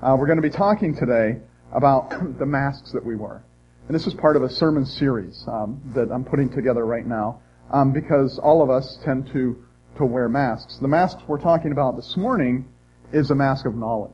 Uh, we're going to be talking today about the masks that we wear. And this is part of a sermon series um, that I'm putting together right now um, because all of us tend to, to wear masks. The mask we're talking about this morning is a mask of knowledge.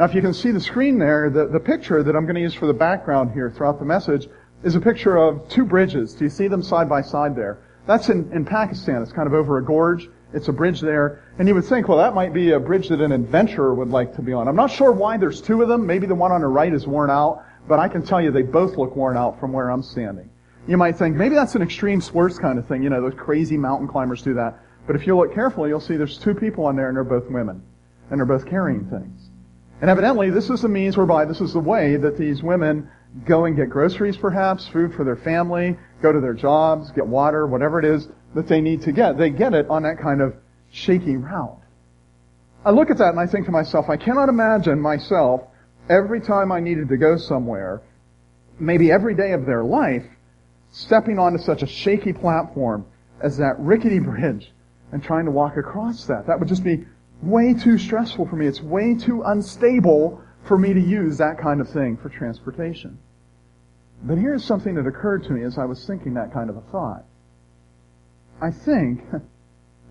Now, if you can see the screen there, the, the picture that I'm going to use for the background here throughout the message is a picture of two bridges. Do you see them side by side there? That's in, in Pakistan. It's kind of over a gorge. It's a bridge there. And you would think, well, that might be a bridge that an adventurer would like to be on. I'm not sure why there's two of them. Maybe the one on the right is worn out, but I can tell you they both look worn out from where I'm standing. You might think, maybe that's an extreme sports kind of thing. You know, those crazy mountain climbers do that. But if you look carefully, you'll see there's two people on there and they're both women. And they're both carrying things. And evidently, this is the means whereby, this is the way that these women go and get groceries perhaps, food for their family, go to their jobs, get water, whatever it is that they need to get. They get it on that kind of shaky route. I look at that and I think to myself, I cannot imagine myself every time I needed to go somewhere, maybe every day of their life, stepping onto such a shaky platform as that rickety bridge and trying to walk across that. That would just be way too stressful for me. It's way too unstable for me to use that kind of thing for transportation. But here's something that occurred to me as I was thinking that kind of a thought. I think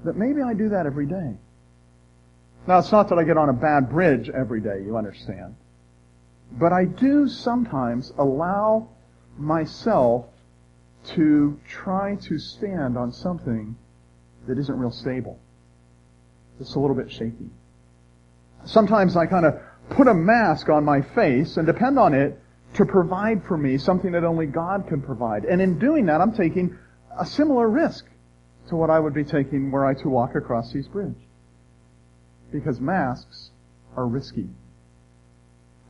that maybe I do that every day. Now, it's not that I get on a bad bridge every day, you understand. But I do sometimes allow myself to try to stand on something that isn't real stable. It's a little bit shaky. Sometimes I kind of put a mask on my face and depend on it to provide for me something that only God can provide. And in doing that, I'm taking a similar risk to what I would be taking were I to walk across Seas Bridge. Because masks are risky.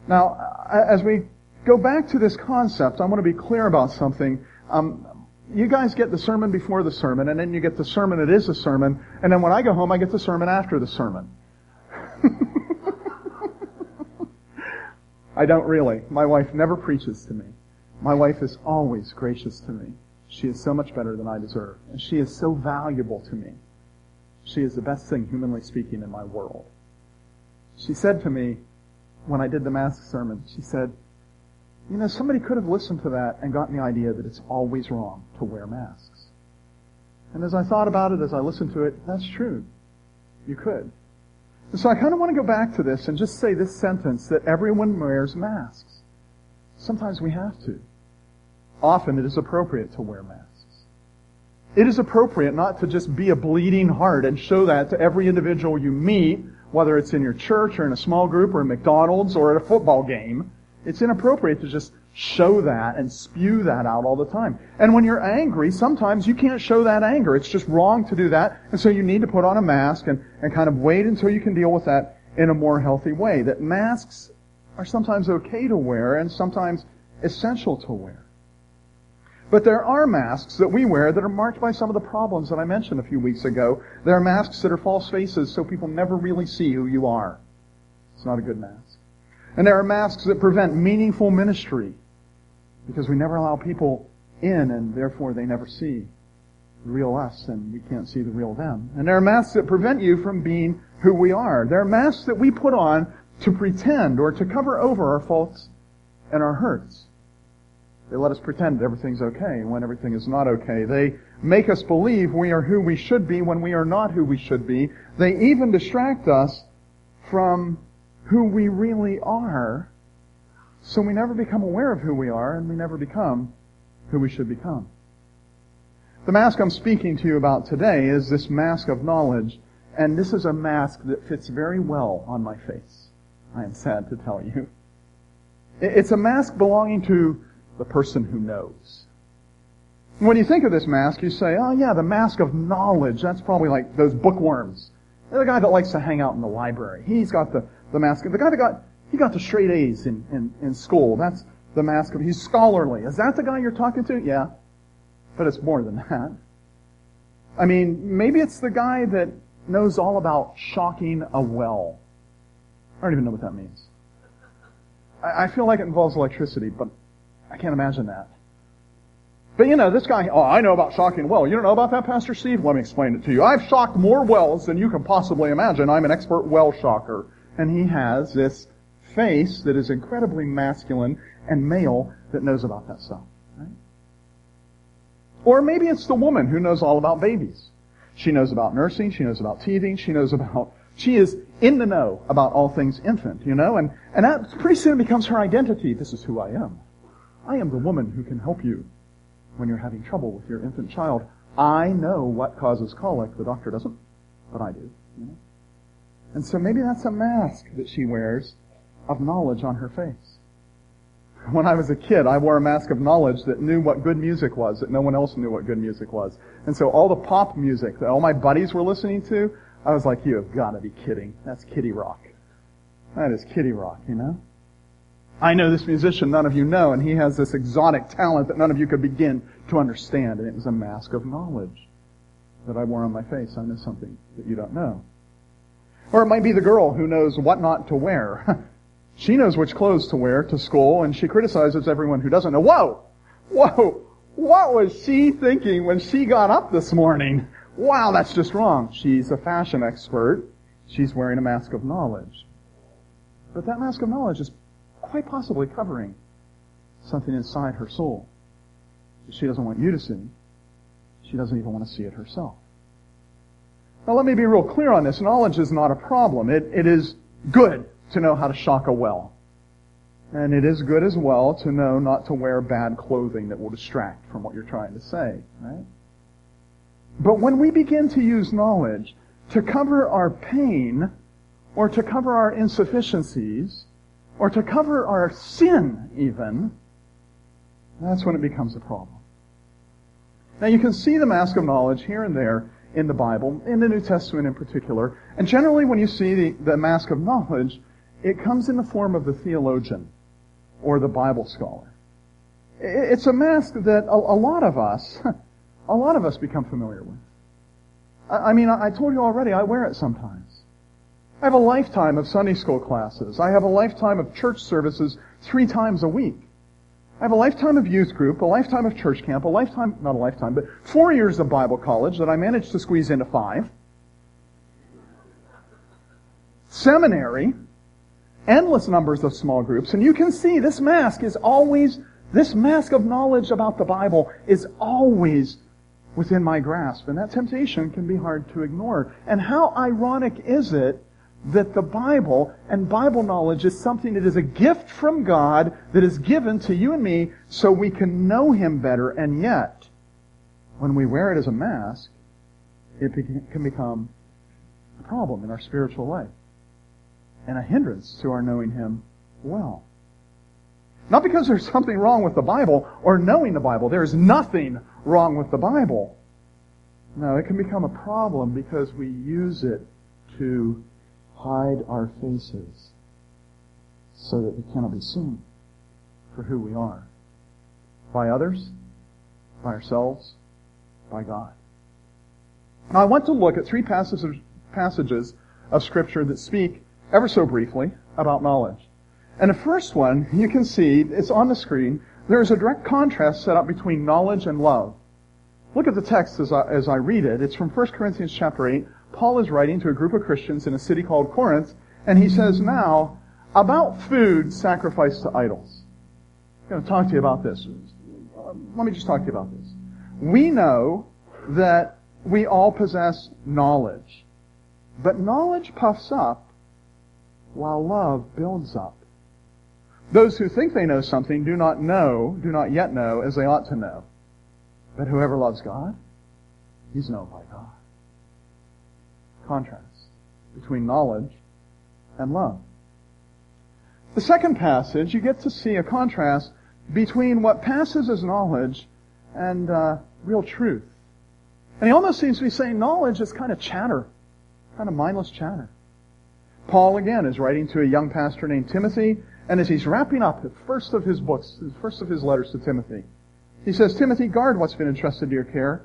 Now, as we go back to this concept, I want to be clear about something. Um, you guys get the sermon before the sermon, and then you get the sermon that is a sermon, and then when I go home, I get the sermon after the sermon. I don't really. My wife never preaches to me. My wife is always gracious to me. She is so much better than I deserve. And she is so valuable to me. She is the best thing, humanly speaking, in my world. She said to me, when I did the mask sermon, she said, you know, somebody could have listened to that and gotten the idea that it's always wrong to wear masks. And as I thought about it, as I listened to it, that's true. You could. And so I kind of want to go back to this and just say this sentence that everyone wears masks. Sometimes we have to. Often it is appropriate to wear masks. It is appropriate not to just be a bleeding heart and show that to every individual you meet, whether it's in your church or in a small group or in McDonald's or at a football game. It's inappropriate to just show that and spew that out all the time. And when you're angry, sometimes you can't show that anger. It's just wrong to do that. And so you need to put on a mask and, and kind of wait until you can deal with that in a more healthy way. That masks are sometimes okay to wear and sometimes essential to wear. But there are masks that we wear that are marked by some of the problems that I mentioned a few weeks ago. There are masks that are false faces so people never really see who you are. It's not a good mask. And there are masks that prevent meaningful ministry because we never allow people in and therefore they never see the real us and we can't see the real them. And there are masks that prevent you from being who we are. There are masks that we put on to pretend or to cover over our faults and our hurts. They let us pretend everything's okay when everything is not okay. They make us believe we are who we should be when we are not who we should be. They even distract us from who we really are, so we never become aware of who we are and we never become who we should become. The mask I'm speaking to you about today is this mask of knowledge, and this is a mask that fits very well on my face. I am sad to tell you. It's a mask belonging to the person who knows. When you think of this mask, you say, oh yeah, the mask of knowledge. That's probably like those bookworms. The guy that likes to hang out in the library. He's got the the mask. The guy that got, he got the straight A's in, in, in school. That's the mask of, he's scholarly. Is that the guy you're talking to? Yeah. But it's more than that. I mean, maybe it's the guy that knows all about shocking a well. I don't even know what that means. I, I feel like it involves electricity, but I can't imagine that. But you know, this guy, oh, I know about shocking well. You don't know about that, Pastor Steve? Let me explain it to you. I've shocked more wells than you can possibly imagine. I'm an expert well shocker and he has this face that is incredibly masculine and male that knows about that stuff. Right? Or maybe it's the woman who knows all about babies. She knows about nursing, she knows about teething, she knows about, she is in the know about all things infant, you know, and, and that pretty soon becomes her identity. This is who I am. I am the woman who can help you when you're having trouble with your infant child. I know what causes colic. The doctor doesn't, but I do. You know? And so maybe that's a mask that she wears of knowledge on her face. When I was a kid, I wore a mask of knowledge that knew what good music was, that no one else knew what good music was. And so all the pop music that all my buddies were listening to, I was like, you have got to be kidding. That's kiddie rock. That is kiddie rock, you know? I know this musician none of you know, and he has this exotic talent that none of you could begin to understand, and it was a mask of knowledge that I wore on my face. I know something that you don't know. Or it might be the girl who knows what not to wear. she knows which clothes to wear to school, and she criticizes everyone who doesn't know. Whoa! Whoa! What was she thinking when she got up this morning? Wow, that's just wrong. She's a fashion expert. She's wearing a mask of knowledge. But that mask of knowledge is quite possibly covering something inside her soul she doesn't want you to see. She doesn't even want to see it herself. Now let me be real clear on this. Knowledge is not a problem. It, it is good to know how to shock a well. And it is good as well to know not to wear bad clothing that will distract from what you're trying to say, right? But when we begin to use knowledge to cover our pain, or to cover our insufficiencies, or to cover our sin even, that's when it becomes a problem. Now you can see the mask of knowledge here and there in the Bible, in the New Testament in particular. And generally when you see the, the mask of knowledge, it comes in the form of the theologian or the Bible scholar. It's a mask that a, a lot of us, a lot of us become familiar with. I, I mean, I told you already, I wear it sometimes. I have a lifetime of Sunday school classes. I have a lifetime of church services three times a week. I have a lifetime of youth group, a lifetime of church camp, a lifetime, not a lifetime, but four years of Bible college that I managed to squeeze into five. Seminary, endless numbers of small groups, and you can see this mask is always, this mask of knowledge about the Bible is always within my grasp, and that temptation can be hard to ignore. And how ironic is it that the Bible and Bible knowledge is something that is a gift from God that is given to you and me so we can know Him better, and yet, when we wear it as a mask, it can become a problem in our spiritual life and a hindrance to our knowing Him well. Not because there's something wrong with the Bible or knowing the Bible. There's nothing wrong with the Bible. No, it can become a problem because we use it to hide our faces so that we cannot be seen for who we are. By others, by ourselves, by God. Now I want to look at three passages, passages of Scripture that speak ever so briefly about knowledge. And the first one, you can see, it's on the screen, there is a direct contrast set up between knowledge and love. Look at the text as I, as I read it. It's from 1 Corinthians chapter 8. Paul is writing to a group of Christians in a city called Corinth, and he says now, about food sacrificed to idols. I'm going to talk to you about this. Let me just talk to you about this. We know that we all possess knowledge, but knowledge puffs up while love builds up. Those who think they know something do not know, do not yet know as they ought to know. But whoever loves God, he's known by God contrast between knowledge and love. The second passage, you get to see a contrast between what passes as knowledge and uh, real truth. And he almost seems to be saying knowledge is kind of chatter, kind of mindless chatter. Paul again is writing to a young pastor named Timothy, and as he's wrapping up the first of his books, the first of his letters to Timothy, he says, Timothy, guard what's been entrusted to your care.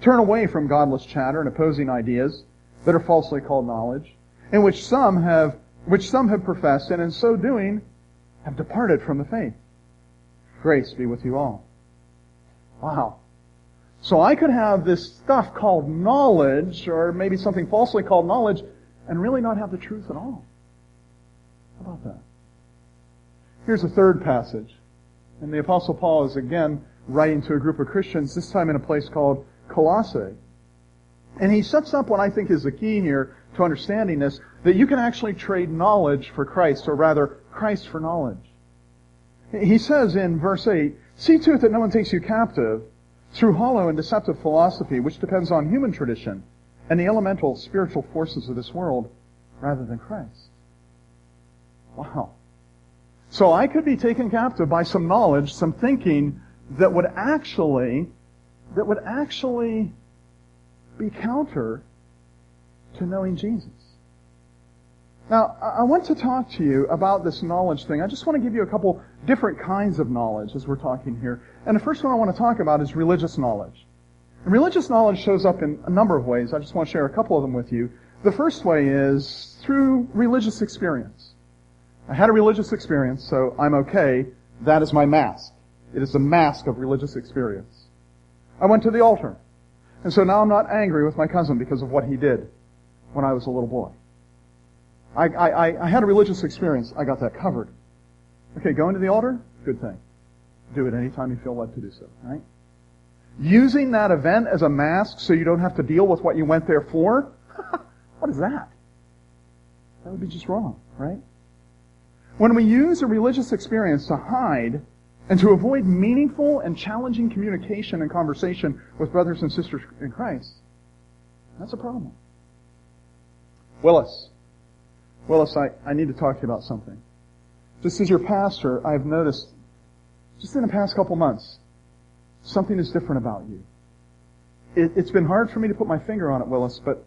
Turn away from godless chatter and opposing ideas that are falsely called knowledge, in which some have, which some have professed, and in so doing have departed from the faith. Grace be with you all. Wow. So I could have this stuff called knowledge, or maybe something falsely called knowledge, and really not have the truth at all. How about that? Here's a third passage. And the Apostle Paul is again writing to a group of Christians, this time in a place called Colossae. And he sets up what I think is the key here to understanding this, that you can actually trade knowledge for Christ, or rather, Christ for knowledge. He says in verse 8, See to it that no one takes you captive through hollow and deceptive philosophy, which depends on human tradition and the elemental spiritual forces of this world, rather than Christ. Wow. So I could be taken captive by some knowledge, some thinking that would actually, that would actually be counter to knowing Jesus. Now, I want to talk to you about this knowledge thing. I just want to give you a couple different kinds of knowledge as we're talking here. And the first one I want to talk about is religious knowledge. And religious knowledge shows up in a number of ways. I just want to share a couple of them with you. The first way is through religious experience. I had a religious experience, so I'm okay. That is my mask. It is the mask of religious experience. I went to the altar. And so now I'm not angry with my cousin because of what he did when I was a little boy. I, I, I had a religious experience. I got that covered. Okay, going to the altar, good thing. Do it anytime you feel led to do so, right? Using that event as a mask so you don't have to deal with what you went there for? what is that? That would be just wrong, right? When we use a religious experience to hide and to avoid meaningful and challenging communication and conversation with brothers and sisters in Christ, that's a problem. Willis. Willis, I, I need to talk to you about something. Just as your pastor, I've noticed, just in the past couple months, something is different about you. It, it's been hard for me to put my finger on it, Willis, but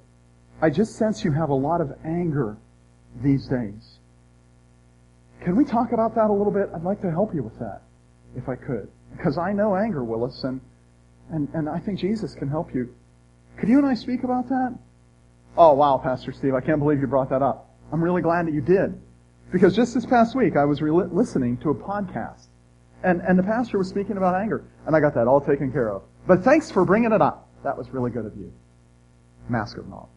I just sense you have a lot of anger these days. Can we talk about that a little bit? I'd like to help you with that, if I could. Because I know anger, Willis, and, and, and I think Jesus can help you. Could you and I speak about that? Oh, wow, Pastor Steve, I can't believe you brought that up. I'm really glad that you did. Because just this past week, I was re- listening to a podcast, and, and the pastor was speaking about anger, and I got that all taken care of. But thanks for bringing it up. That was really good of you. Mask of knowledge.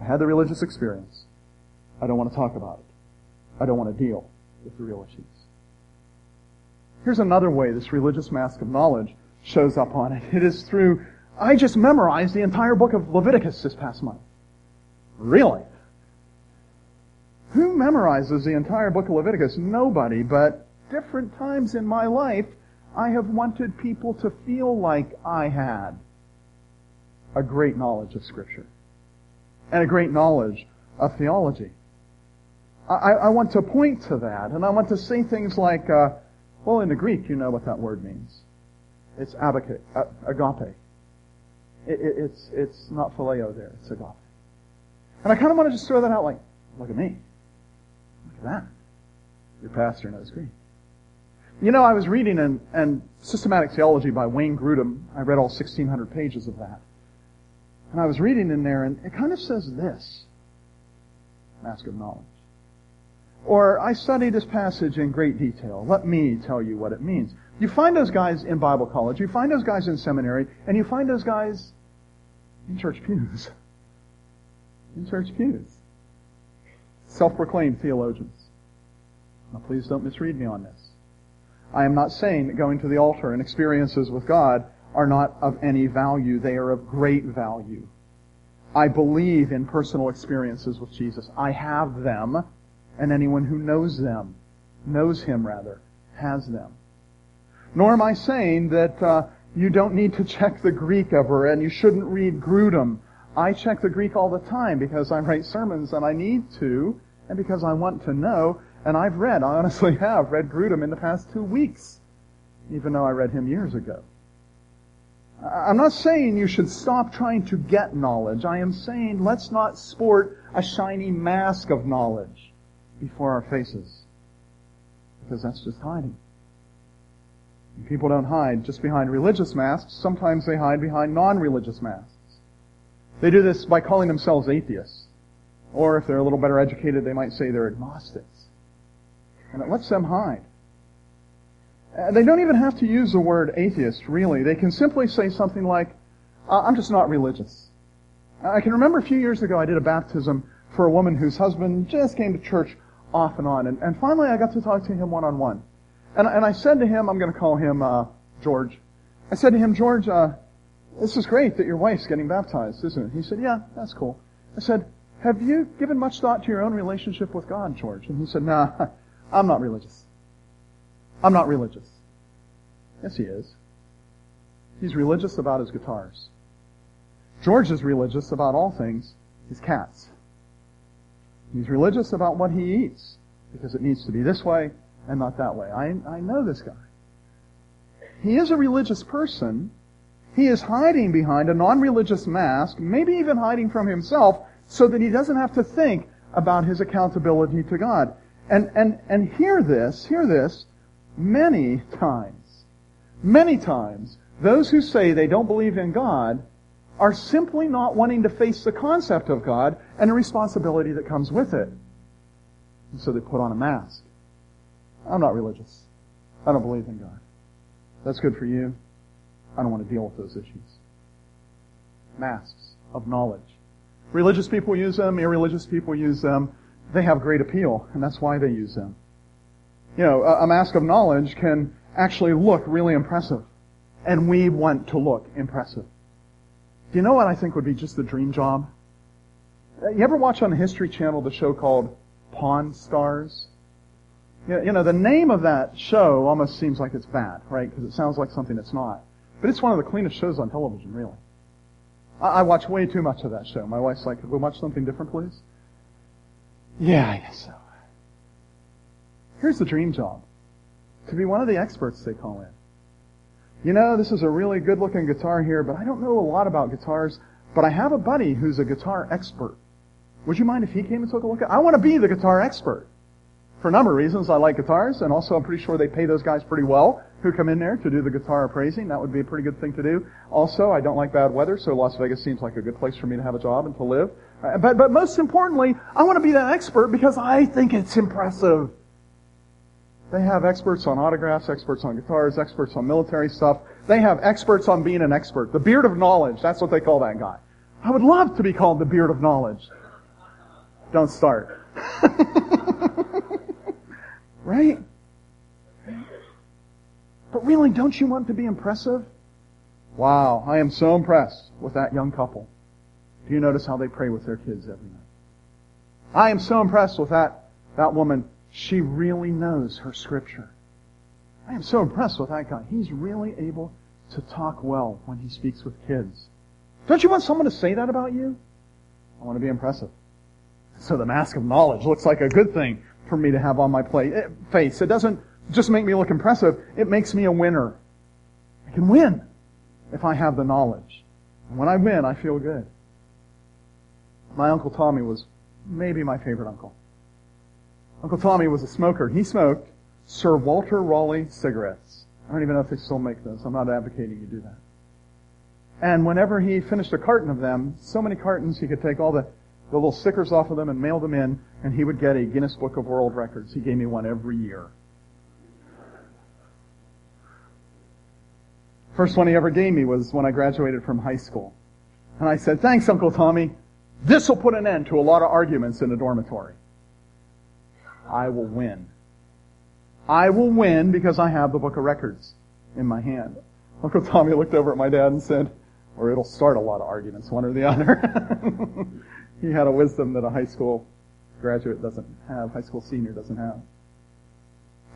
I had the religious experience. I don't want to talk about it. I don't want to deal with the real issues. Here's another way this religious mask of knowledge shows up on it. It is through, I just memorized the entire book of Leviticus this past month. Really? Who memorizes the entire book of Leviticus? Nobody, but different times in my life, I have wanted people to feel like I had a great knowledge of Scripture and a great knowledge of theology. I, I want to point to that, and I want to say things like, uh, well, in the Greek, you know what that word means. It's agape. It, it, it's, it's not phileo there, it's agape. And I kind of want to just throw that out like, look at me. Look at that. Your pastor knows Greek. You know, I was reading an, an Systematic Theology by Wayne Grudem. I read all 1,600 pages of that. And I was reading in there, and it kind of says this. Mask of knowledge. Or, I studied this passage in great detail. Let me tell you what it means. You find those guys in Bible college, you find those guys in seminary, and you find those guys in church pews. In church pews. Self-proclaimed theologians. Now please don't misread me on this. I am not saying that going to the altar and experiences with God are not of any value. They are of great value. I believe in personal experiences with Jesus. I have them, and anyone who knows them, knows Him rather, has them. Nor am I saying that uh, you don't need to check the Greek ever and you shouldn't read Grudem. I check the Greek all the time because I write sermons and I need to, and because I want to know, and I've read, I honestly have read Grudem in the past two weeks, even though I read him years ago. I'm not saying you should stop trying to get knowledge. I am saying let's not sport a shiny mask of knowledge before our faces. Because that's just hiding. People don't hide just behind religious masks. Sometimes they hide behind non-religious masks. They do this by calling themselves atheists. Or if they're a little better educated, they might say they're agnostics. And it lets them hide. They don't even have to use the word atheist, really. They can simply say something like, I'm just not religious. I can remember a few years ago I did a baptism for a woman whose husband just came to church off and on. And, and finally I got to talk to him one on one. And, and I said to him, I'm going to call him, uh, George. I said to him, George, uh, this is great that your wife's getting baptized, isn't it? He said, yeah, that's cool. I said, have you given much thought to your own relationship with God, George? And he said, nah, I'm not religious. I'm not religious. Yes, he is. He's religious about his guitars. George is religious about all things, his cats. He's religious about what he eats, because it needs to be this way and not that way. I, I know this guy. He is a religious person. He is hiding behind a non-religious mask, maybe even hiding from himself, so that he doesn't have to think about his accountability to God. And, and, and hear this, hear this, many times, many times, those who say they don't believe in God are simply not wanting to face the concept of God and the responsibility that comes with it. And so they put on a mask. I'm not religious. I don't believe in God. That's good for you. I don't want to deal with those issues. Masks of knowledge. Religious people use them, irreligious people use them. They have great appeal, and that's why they use them. You know, a, a mask of knowledge can actually look really impressive. And we want to look impressive. Do you know what I think would be just the dream job? Uh, you ever watch on the History Channel the show called Pawn Stars? You know, the name of that show almost seems like it's bad, right? Because it sounds like something it's not. But it's one of the cleanest shows on television, really. I, watch way too much of that show. My wife's like, we watch something different, please? Yeah, I guess so. Here's the dream job. To be one of the experts they call in you know, this is a really good looking guitar here, but I don't know a lot about guitars, but I have a buddy who's a guitar expert. Would you mind if he came and took a look at it? I want to be the guitar expert. For a number of reasons, I like guitars, and also I'm pretty sure they pay those guys pretty well who come in there to do the guitar appraising. That would be a pretty good thing to do. Also, I don't like bad weather, so Las Vegas seems like a good place for me to have a job and to live. Uh, but, but most importantly, I want to be that expert because I think it's impressive. They have experts on autographs, experts on guitars, experts on military stuff. They have experts on being an expert. The beard of knowledge, that's what they call that guy. I would love to be called the beard of knowledge. Don't start. right? But really, don't you want to be impressive? Wow, I am so impressed with that young couple. Do you notice how they pray with their kids every night? I am so impressed with that, that woman she really knows her scripture. I am so impressed with that guy. He's really able to talk well when he speaks with kids. Don't you want someone to say that about you? I want to be impressive. So the mask of knowledge looks like a good thing for me to have on my plate, eh, face. It doesn't just make me look impressive. It makes me a winner. I can win if I have the knowledge. And when I win, I feel good. My Uncle Tommy was maybe my favorite uncle. Uncle Tommy was a smoker. He smoked Sir Walter Raleigh cigarettes. I don't even know if they still make those. I'm not advocating you do that. And whenever he finished a carton of them, so many cartons, he could take all the, the little stickers off of them and mail them in, and he would get a Guinness Book of World Records. He gave me one every year. First one he ever gave me was when I graduated from high school. And I said, thanks, Uncle Tommy. This will put an end to a lot of arguments in the dormitory. I will win. I will win because I have the book of records in my hand. Uncle Tommy looked over at my dad and said, or it'll start a lot of arguments, one or the other. he had a wisdom that a high school graduate doesn't have, high school senior doesn't have.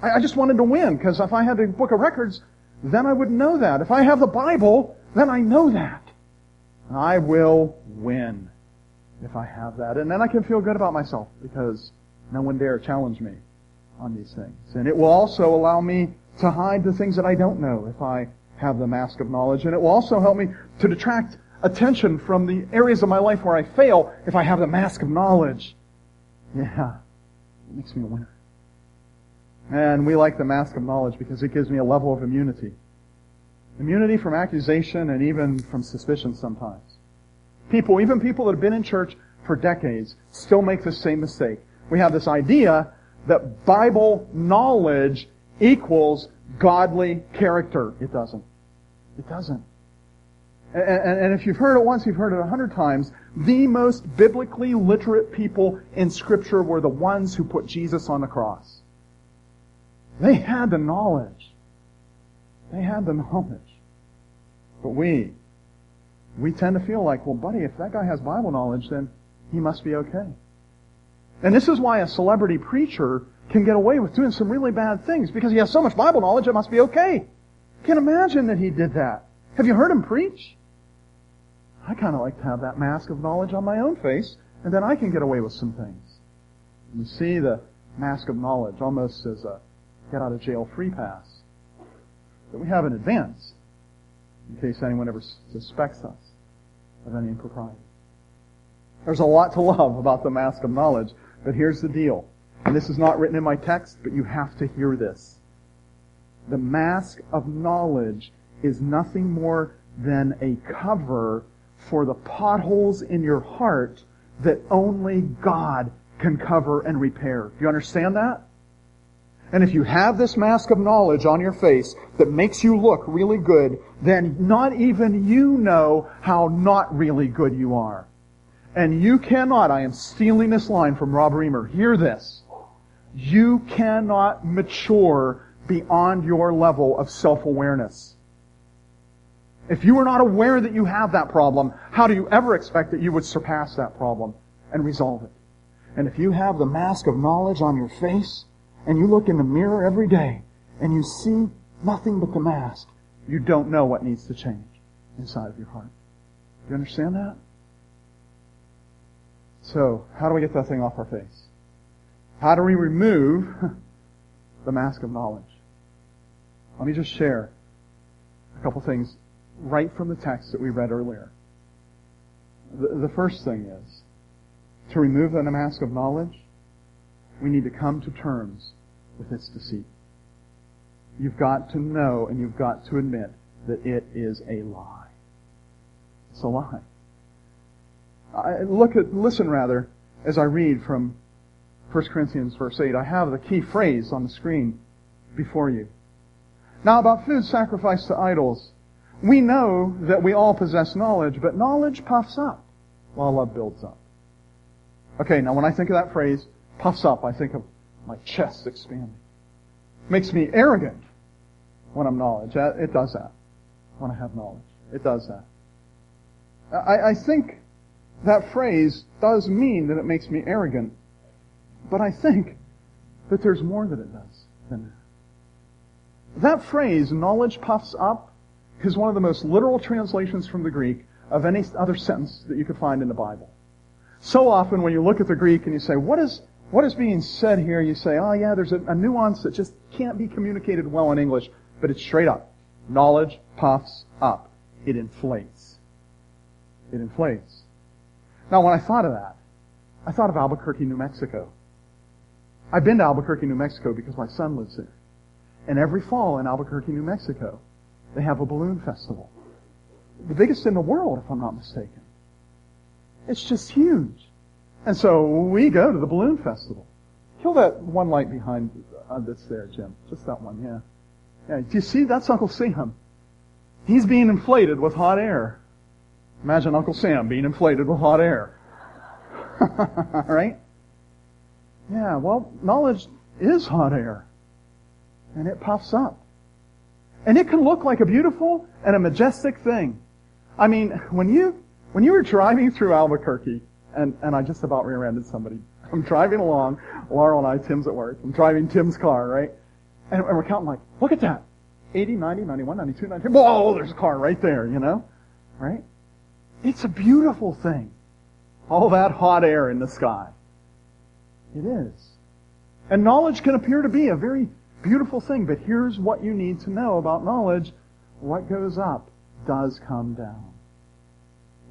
I, I just wanted to win because if I had the book of records, then I would know that. If I have the Bible, then I know that. I will win if I have that. And then I can feel good about myself because no one dare challenge me on these things. And it will also allow me to hide the things that I don't know if I have the mask of knowledge. And it will also help me to detract attention from the areas of my life where I fail if I have the mask of knowledge. Yeah, it makes me a winner. And we like the mask of knowledge because it gives me a level of immunity. Immunity from accusation and even from suspicion sometimes. People, even people that have been in church for decades, still make the same mistake we have this idea that Bible knowledge equals godly character. It doesn't. It doesn't. And, and, and if you've heard it once, you've heard it a hundred times. The most biblically literate people in Scripture were the ones who put Jesus on the cross. They had the knowledge. They had the knowledge. But we, we tend to feel like, well, buddy, if that guy has Bible knowledge, then he must be okay. And this is why a celebrity preacher can get away with doing some really bad things because he has so much Bible knowledge, it must be okay. Can't imagine that he did that. Have you heard him preach? I kind of like to have that mask of knowledge on my own face, and then I can get away with some things. You see the mask of knowledge almost as a get out of jail free pass that we have in advance in case anyone ever suspects us of any impropriety. There's a lot to love about the mask of knowledge, but here's the deal. And this is not written in my text, but you have to hear this. The mask of knowledge is nothing more than a cover for the potholes in your heart that only God can cover and repair. Do you understand that? And if you have this mask of knowledge on your face that makes you look really good, then not even you know how not really good you are. And you cannot, I am stealing this line from Rob Reimer, hear this. You cannot mature beyond your level of self-awareness. If you are not aware that you have that problem, how do you ever expect that you would surpass that problem and resolve it? And if you have the mask of knowledge on your face, and you look in the mirror every day, and you see nothing but the mask, you don't know what needs to change inside of your heart. Do you understand that? So, how do we get that thing off our face? How do we remove the mask of knowledge? Let me just share a couple things right from the text that we read earlier. The, first thing is, to remove the mask of knowledge, we need to come to terms with its deceit. You've got to know and you've got to admit that it is a lie. It's a lie. I look at, listen rather, as I read from 1 Corinthians verse 8. I have the key phrase on the screen before you. Now about food sacrificed to idols. We know that we all possess knowledge, but knowledge puffs up while love builds up. Okay, now when I think of that phrase, puffs up, I think of my chest expanding. Makes me arrogant when I'm knowledge. Uh, it does that. When I have knowledge. It does that. I, I think that phrase does mean that it makes me arrogant, but I think that there's more that it does than that. That phrase, knowledge puffs up, is one of the most literal translations from the Greek of any other sentence that you could find in the Bible. So often when you look at the Greek and you say, what is, what is being said here? You say, oh yeah, there's a, a nuance that just can't be communicated well in English, but it's straight up. Knowledge puffs up. It inflates. It inflates. Now, when I thought of that, I thought of Albuquerque, New Mexico. I've been to Albuquerque, New Mexico because my son lives there. And every fall in Albuquerque, New Mexico, they have a balloon festival. The biggest in the world, if I'm not mistaken. It's just huge. And so we go to the balloon festival. Kill that one light behind uh, that's there, Jim. Just that one, yeah. Yeah, do you see? That's Uncle Sam. He's being inflated with hot air. Imagine Uncle Sam being inflated with hot air. right? Yeah, well, knowledge is hot air. And it puffs up. And it can look like a beautiful and a majestic thing. I mean, when you, when you were driving through Albuquerque, and, and I just about rear-ended somebody. I'm driving along, Laurel and I, Tim's at work. I'm driving Tim's car, right? And, and we're counting like, look at that. 80, 90, 91, 92, 93. Whoa, there's a car right there, you know? Right? It's a beautiful thing. All that hot air in the sky. It is. And knowledge can appear to be a very beautiful thing, but here's what you need to know about knowledge. What goes up does come down.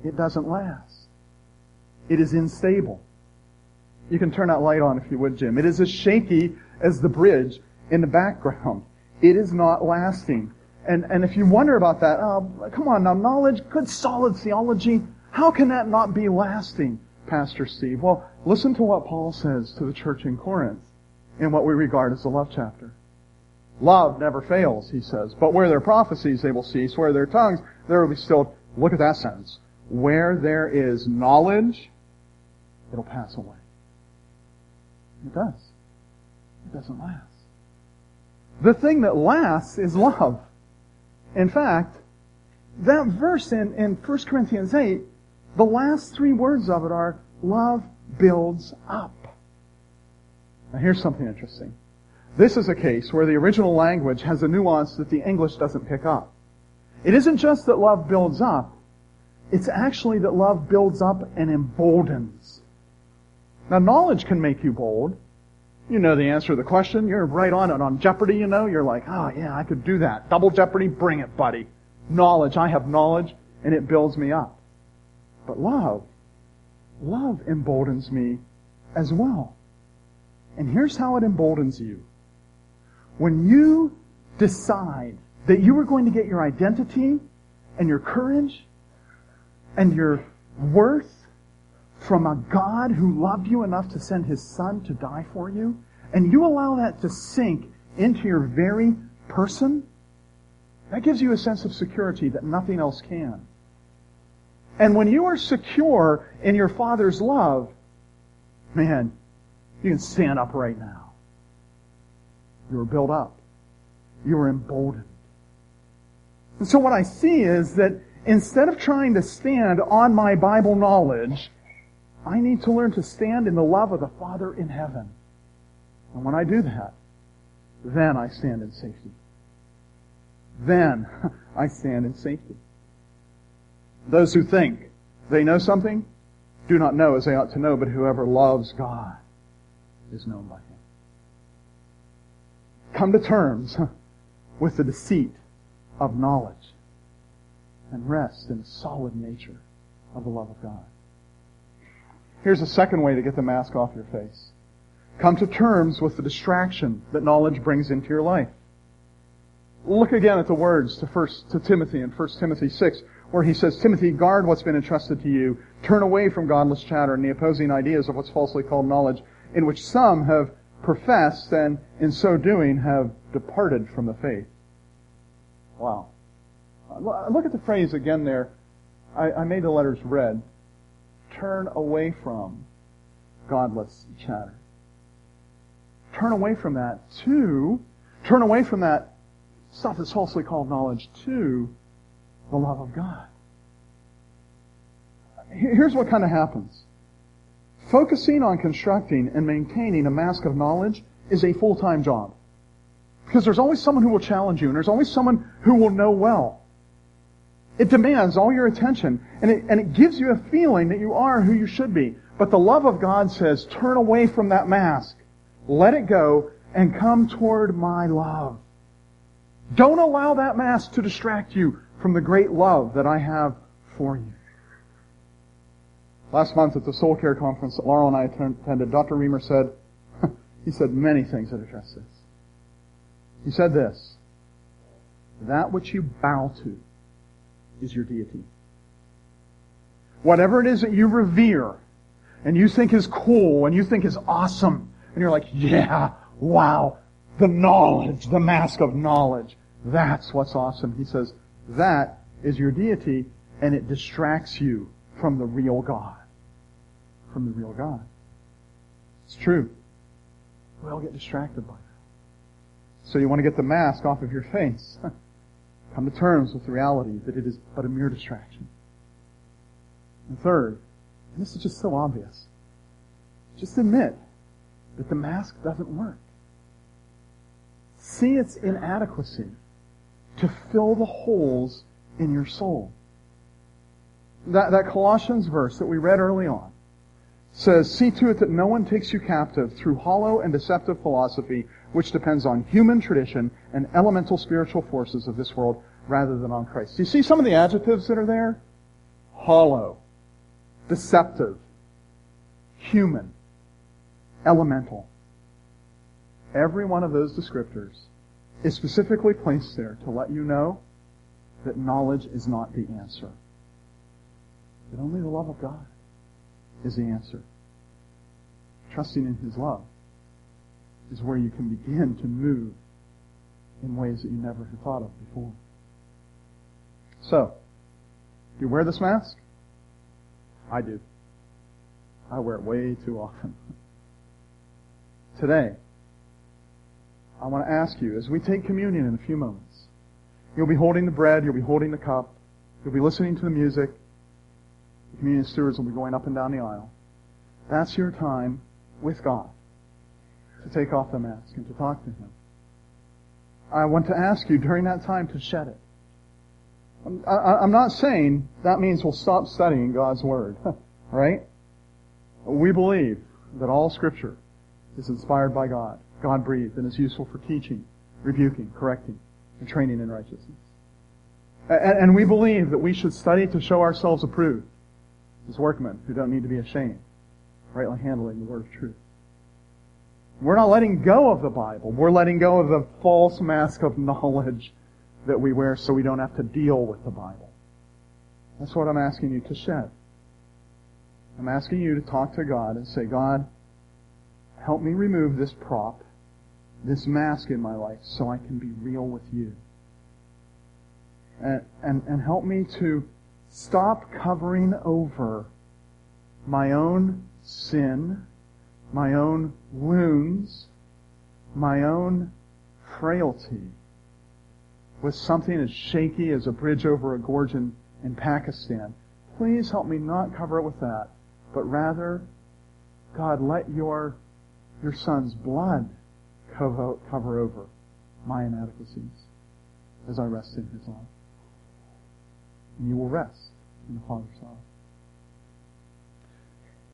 It doesn't last. It is unstable. You can turn that light on if you would, Jim. It is as shaky as the bridge in the background. It is not lasting. And, and if you wonder about that, oh, come on now, knowledge, good solid theology, how can that not be lasting, Pastor Steve? Well, listen to what Paul says to the church in Corinth in what we regard as the love chapter. Love never fails, he says. But where there are prophecies, they will cease. Where there are tongues, there will be stilled. Look at that sentence. Where there is knowledge, it'll pass away. It does. It doesn't last. The thing that lasts is love. In fact, that verse in, in 1 Corinthians 8, the last three words of it are, love builds up. Now here's something interesting. This is a case where the original language has a nuance that the English doesn't pick up. It isn't just that love builds up, it's actually that love builds up and emboldens. Now knowledge can make you bold. You know the answer to the question. You're right on it. On Jeopardy, you know, you're like, oh yeah, I could do that. Double Jeopardy, bring it, buddy. Knowledge, I have knowledge, and it builds me up. But love, love emboldens me as well. And here's how it emboldens you. When you decide that you are going to get your identity and your courage and your worth from a God who loved you enough to send his son to die for you, and you allow that to sink into your very person, that gives you a sense of security that nothing else can. And when you are secure in your Father's love, man, you can stand up right now. You are built up. You are emboldened. And so what I see is that instead of trying to stand on my Bible knowledge, I need to learn to stand in the love of the Father in heaven. And when I do that, then I stand in safety. Then I stand in safety. Those who think they know something do not know as they ought to know, but whoever loves God is known by Him. Come to terms with the deceit of knowledge and rest in the solid nature of the love of God. Here's a second way to get the mask off your face. Come to terms with the distraction that knowledge brings into your life. Look again at the words to first to Timothy in 1 Timothy 6, where he says, Timothy, guard what's been entrusted to you. Turn away from godless chatter and the opposing ideas of what's falsely called knowledge, in which some have professed and in so doing have departed from the faith. Wow. Look at the phrase again there. I, I made the letters red. Turn away from godless chatter. Turn away from that to, turn away from that stuff that's falsely called knowledge to the love of God. Here's what kind of happens. Focusing on constructing and maintaining a mask of knowledge is a full-time job. Because there's always someone who will challenge you, and there's always someone who will know well. It demands all your attention, and it, and it gives you a feeling that you are who you should be. But the love of God says, turn away from that mask. Let it go, and come toward my love. Don't allow that mask to distract you from the great love that I have for you. Last month at the Soul Care Conference that Laurel and I attended, Dr. Reimer said, he said many things that address this. He said this, that which you bow to is your deity. Whatever it is that you revere and you think is cool and you think is awesome and you're like, yeah, wow, the knowledge, the mask of knowledge. That's what's awesome. He says, that is your deity and it distracts you from the real God. From the real God. It's true. We all get distracted by that. So you want to get the mask off of your face. Come to terms with the reality that it is but a mere distraction. And third, and this is just so obvious, just admit that the mask doesn't work. See its inadequacy to fill the holes in your soul. That, that Colossians verse that we read early on says, See to it that no one takes you captive through hollow and deceptive philosophy which depends on human tradition and elemental spiritual forces of this world rather than on Christ. Do you see some of the adjectives that are there? Hollow, deceptive, human, elemental. Every one of those descriptors is specifically placed there to let you know that knowledge is not the answer. That only the love of God is the answer. Trusting in His love is where you can begin to move in ways that you never had thought of before. So, Do you wear this mask? I do. I wear it way too often. Today, I want to ask you, as we take communion in a few moments, you'll be holding the bread, you'll be holding the cup, you'll be listening to the music, the communion stewards will be going up and down the aisle. That's your time with God to take off the mask and to talk to Him. I want to ask you during that time to shed it. I'm, not saying that means we'll stop studying God's Word, right? We believe that all Scripture is inspired by God, God breathed, and is useful for teaching, rebuking, correcting, and training in righteousness. And we believe that we should study to show ourselves approved as workmen who don't need to be ashamed, rightly handling the Word of truth. We're not letting go of the Bible. We're letting go of the false mask of knowledge that we wear so we don't have to deal with the Bible. That's what I'm asking you to shed. I'm asking you to talk to God and say, God, help me remove this prop, this mask in my life so I can be real with you. And, and, and help me to stop covering over my own sin, my own wounds, my own frailty with something as shaky as a bridge over a gorge in, in Pakistan. Please help me not cover it with that, but rather, God, let your, your son's blood cover, cover over my inadequacies as I rest in his love. And you will rest in the Father's love.